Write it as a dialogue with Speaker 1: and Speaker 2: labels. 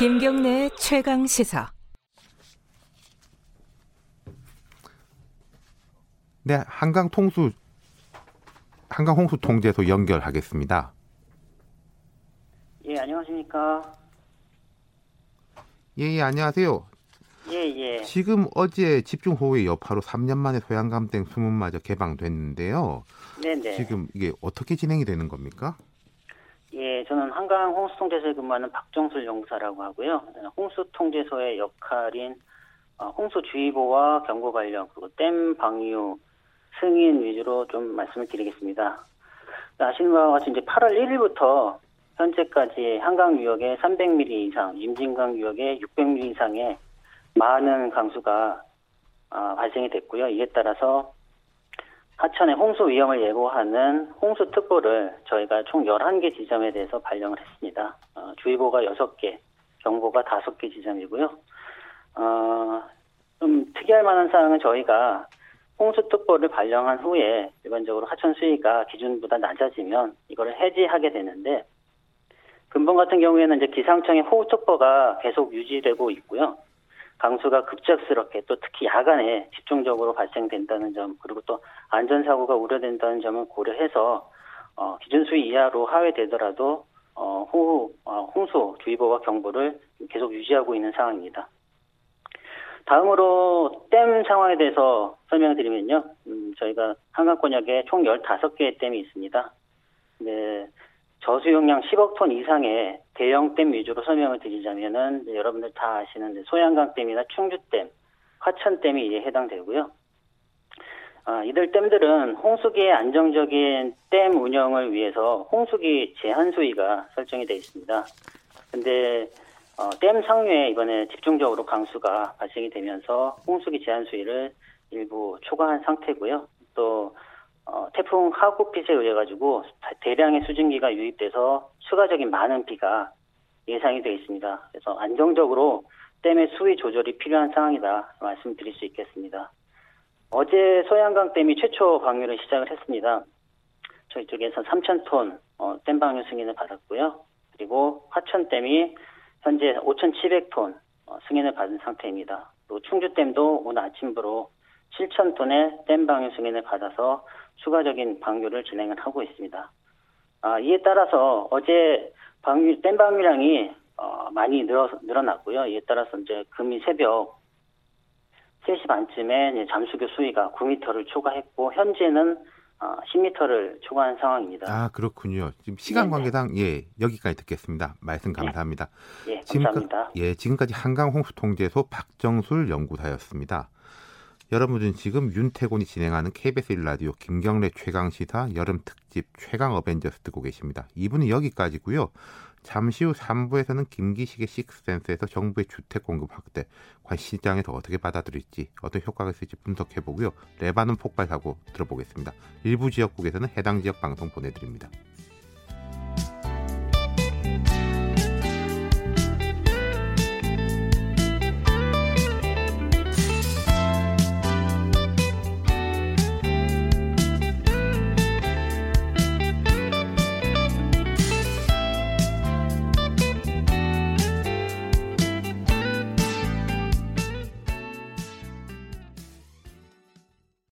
Speaker 1: 김경래 최강 시사.
Speaker 2: 네, 한강 통수 한강 홍수 통제소 연결하겠습니다.
Speaker 3: 예, 안녕하십니까.
Speaker 2: 예, 예, 안녕하세요.
Speaker 3: 예, 예.
Speaker 2: 지금 어제 집중 호우의 여파로 3년 만에 소양강댐 수문마저 개방됐는데요.
Speaker 3: 네 네.
Speaker 2: 지금 이게 어떻게 진행이 되는 겁니까?
Speaker 3: 예, 저는 한강 홍수통제소에 근무하는 박정술 용사라고 하고요. 홍수통제소의 역할인 어, 홍수주의보와 경고 발령 그리고 댐 방류 승인 위주로 좀 말씀을 드리겠습니다. 아시는 바와 같이 이제 8월 1일부터 현재까지 한강 유역에 300mm 이상, 임진강 유역에 600mm 이상의 많은 강수가 아, 발생이 됐고요. 이에 따라서 하천의 홍수 위험을 예고하는 홍수특보를 저희가 총 11개 지점에 대해서 발령을 했습니다. 어, 주의보가 6개, 경보가 5개 지점이고요. 어, 좀 특이할 만한 사항은 저희가 홍수특보를 발령한 후에 일반적으로 하천 수위가 기준보다 낮아지면 이거를 해지하게 되는데 근본 같은 경우에는 이제 기상청의 호우특보가 계속 유지되고 있고요. 강수가 급작스럽게 또 특히 야간에 집중적으로 발생된다는 점 그리고 또 안전사고가 우려된다는 점을 고려해서 어, 기준 수위 이하로 하회되더라도 어, 호우, 어, 홍수 주의보와 경보를 계속 유지하고 있는 상황입니다. 다음으로 댐 상황에 대해서 설명드리면요. 음, 저희가 한강권역에 총 15개의 댐이 있습니다. 네, 저수 용량 10억 톤 이상의 대형 댐 위주로 설명을 드리자면은 여러분들 다 아시는 소양강 댐이나 충주댐, 화천댐이 이에 해당되고요. 아, 이들 댐들은 홍수기의 안정적인 댐 운영을 위해서 홍수기 제한 수위가 설정이 되어 있습니다. 근데 어, 댐 상류에 이번에 집중적으로 강수가 발생이 되면서 홍수기 제한 수위를 일부 초과한 상태고요. 또 어, 태풍 하구핏에 의해 가지고 대량의 수증기가 유입돼서 추가적인 많은 비가 예상이 되어 있습니다. 그래서 안정적으로 댐의 수위 조절이 필요한 상황이다 말씀드릴 수 있겠습니다. 어제 소양강 댐이 최초 방류를 시작을 했습니다. 저희 쪽에서 3,000톤 어, 댐 방류 승인을 받았고요. 그리고 화천댐이 현재 5,700톤 어, 승인을 받은 상태입니다. 그리고 충주댐도 오늘 아침부로 7,000톤의 댐 방류 승인을 받아서 추가적인 방류를 진행을 하고 있습니다. 아, 이에 따라서 어제 방류, 댐 방류량이 어, 많이 늘어, 늘어났고요. 이에 따라서 이제 금일 새벽 3시 반쯤에 잠수교 수위가 9m를 초과했고 현재는 어, 10m를 초과한 상황입니다.
Speaker 2: 아 그렇군요. 지금 시간 관계상 예 여기까지 듣겠습니다. 말씀 감사합니다.
Speaker 3: 예, 예 감사합니다.
Speaker 2: 지금까, 예 지금까지 한강 홍수통제소 박정술 연구사였습니다. 여러분들은 지금 윤태곤이 진행하는 KBS 1라디오 김경래 최강시사 여름 특집 최강 어벤져스 듣고 계십니다. 이분은 여기까지고요. 잠시 후 3부에서는 김기식의 식스센스에서 정부의 주택 공급 확대, 관 시장에서 어떻게 받아들일지, 어떤 효과가 있을지 분석해보고요. 레바논 폭발 사고 들어보겠습니다. 일부 지역국에서는 해당 지역 방송 보내드립니다.